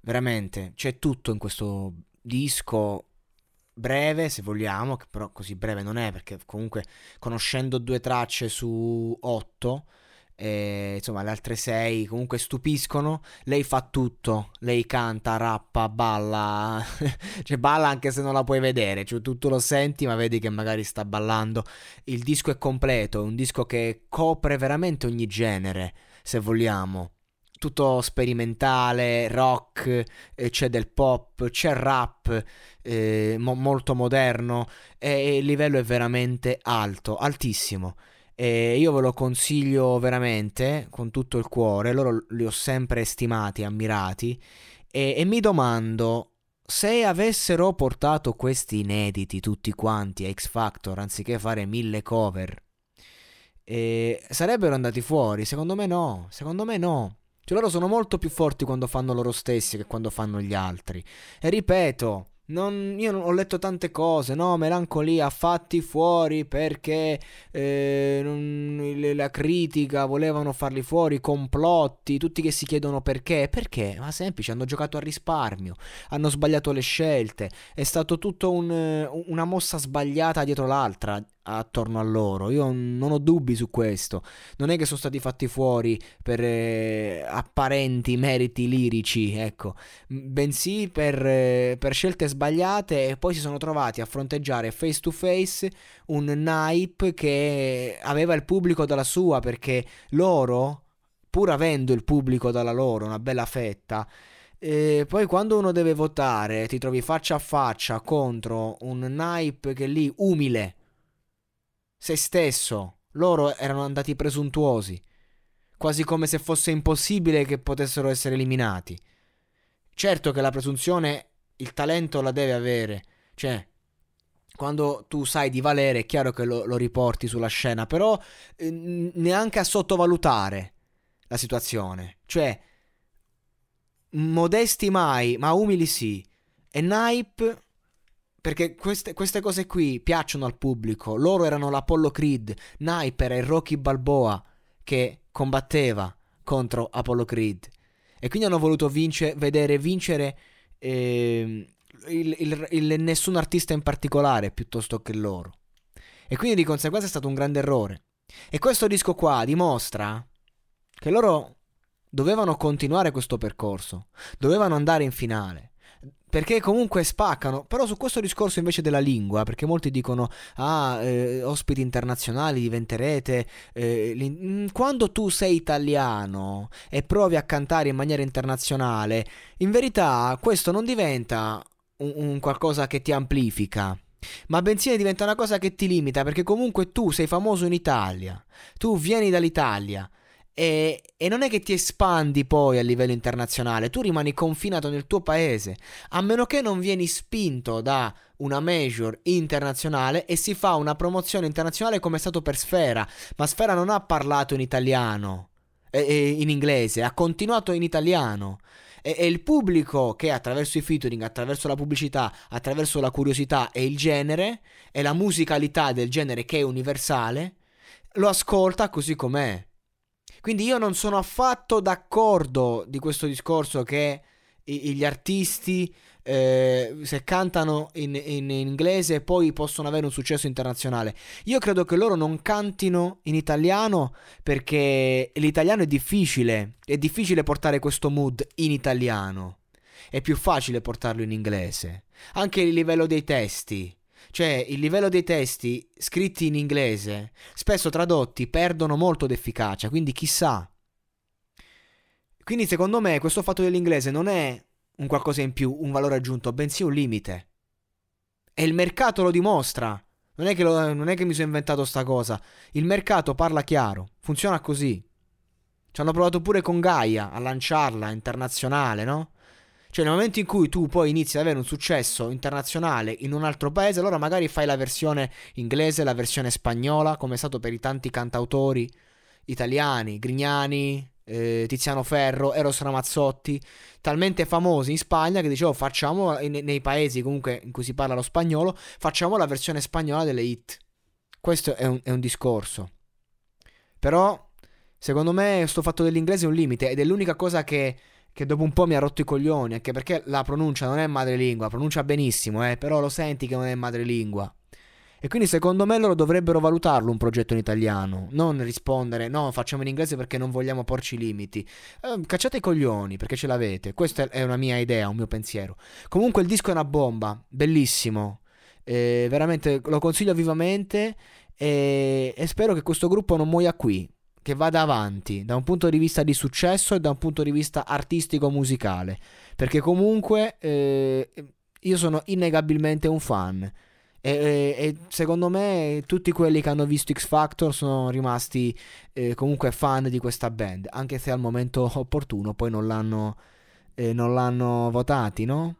Veramente, c'è tutto in questo disco breve, se vogliamo, che però così breve non è, perché comunque conoscendo due tracce su otto, eh, insomma le altre sei comunque stupiscono. Lei fa tutto, lei canta, rappa, balla, cioè balla anche se non la puoi vedere, cioè tu lo senti ma vedi che magari sta ballando. Il disco è completo, è un disco che copre veramente ogni genere, se vogliamo tutto sperimentale, rock, eh, c'è del pop, c'è rap eh, mo- molto moderno e il livello è veramente alto, altissimo. E io ve lo consiglio veramente con tutto il cuore, loro li ho sempre stimati, ammirati e, e mi domando se avessero portato questi inediti tutti quanti a X Factor anziché fare mille cover, eh, sarebbero andati fuori? Secondo me no, secondo me no. Cioè loro sono molto più forti quando fanno loro stessi che quando fanno gli altri. E ripeto, non, io non, ho letto tante cose, no? Melancolia, fatti fuori perché eh, non, la critica volevano farli fuori, complotti, tutti che si chiedono perché. Perché? Ma semplice, hanno giocato a risparmio, hanno sbagliato le scelte, è stato tutto un, una mossa sbagliata dietro l'altra attorno a loro. Io non ho dubbi su questo. Non è che sono stati fatti fuori per eh, apparenti meriti lirici, ecco, bensì per, eh, per, scelte sbagliate e poi si sono trovati a fronteggiare face to face un Nipe che aveva il pubblico dalla sua perché loro, pur avendo il pubblico dalla loro, una bella fetta, e poi quando uno deve votare ti trovi faccia a faccia contro un Nipe che lì umile se stesso. Loro erano andati presuntuosi, quasi come se fosse impossibile che potessero essere eliminati. Certo che la presunzione il talento la deve avere, cioè quando tu sai di valere è chiaro che lo, lo riporti sulla scena, però eh, neanche a sottovalutare la situazione, cioè modesti mai, ma umili sì. E Nipe perché queste, queste, cose qui piacciono al pubblico. Loro erano l'Apollo Creed, Sniper e Rocky Balboa che combatteva contro Apollo Creed. E quindi hanno voluto vince, vedere vincere eh, il, il, il, nessun artista in particolare piuttosto che loro. E quindi di conseguenza è stato un grande errore. E questo disco qua dimostra che loro dovevano continuare questo percorso, dovevano andare in finale. Perché comunque spaccano, però su questo discorso invece della lingua, perché molti dicono, ah, eh, ospiti internazionali diventerete, eh, mm, quando tu sei italiano e provi a cantare in maniera internazionale, in verità questo non diventa un, un qualcosa che ti amplifica, ma bensì diventa una cosa che ti limita, perché comunque tu sei famoso in Italia, tu vieni dall'Italia, e, e, non è che ti espandi poi a livello internazionale, tu rimani confinato nel tuo paese, a meno che non vieni spinto da una major internazionale e si fa una promozione internazionale come è stato per Sfera, ma Sfera non ha parlato in italiano, eh, eh, in inglese, ha continuato in italiano. E, e il pubblico che attraverso i featuring, attraverso la pubblicità, attraverso la curiosità e il genere, e la musicalità del genere che è universale, lo ascolta così com'è. Quindi io non sono affatto d'accordo di questo discorso che gli artisti eh, se cantano in, in, inglese poi possono avere un successo internazionale. Io credo che loro non cantino in italiano perché l'italiano è difficile, è difficile portare questo mood in italiano. è più facile portarlo in inglese. Anche il livello dei testi. Cioè, il livello dei testi scritti in inglese, spesso tradotti, perdono molto d'efficacia, quindi chissà. Quindi secondo me questo fatto dell'inglese non è un qualcosa in più, un valore aggiunto, bensì un limite. E il mercato lo dimostra. Non è, che lo, non è che mi sono inventato sta cosa. Il mercato parla chiaro. Funziona così. Ci hanno provato pure con Gaia a lanciarla internazionale, no? Cioè, nel momento in cui tu poi inizi ad avere un successo internazionale in un altro paese, allora magari fai la versione inglese, la versione spagnola, come è stato per i tanti cantautori italiani, Grignani, eh, Tiziano Ferro, Eros Ramazzotti, talmente famosi in Spagna che dicevo facciamo nei, nei paesi comunque in cui si parla lo spagnolo, facciamo la versione spagnola delle hit. Questo è un, è un discorso. Però, secondo me, sto fatto dell'inglese è un limite ed è l'unica cosa che, che dopo un po' mi ha rotto i coglioni, anche perché la pronuncia non è madrelingua, pronuncia benissimo, eh, però lo senti che non è madrelingua. E quindi secondo me loro dovrebbero valutarlo un progetto in italiano, non rispondere no, facciamo in inglese perché non vogliamo porci limiti. Eh, cacciate i coglioni perché ce l'avete. Questa è una mia idea, un mio pensiero. Comunque il disco è una bomba, bellissimo. Eh, veramente lo consiglio vivamente e, e spero che questo gruppo non muoia qui, che vada avanti da un punto di vista di successo e da un punto di vista artistico-musicale. Perché comunque eh, io sono innegabilmente un fan. E, e, e, secondo me tutti quelli che hanno visto X Factor sono rimasti eh, comunque fan di questa band, anche se al momento opportuno poi non l'hanno, eh, non l'hanno votati, no?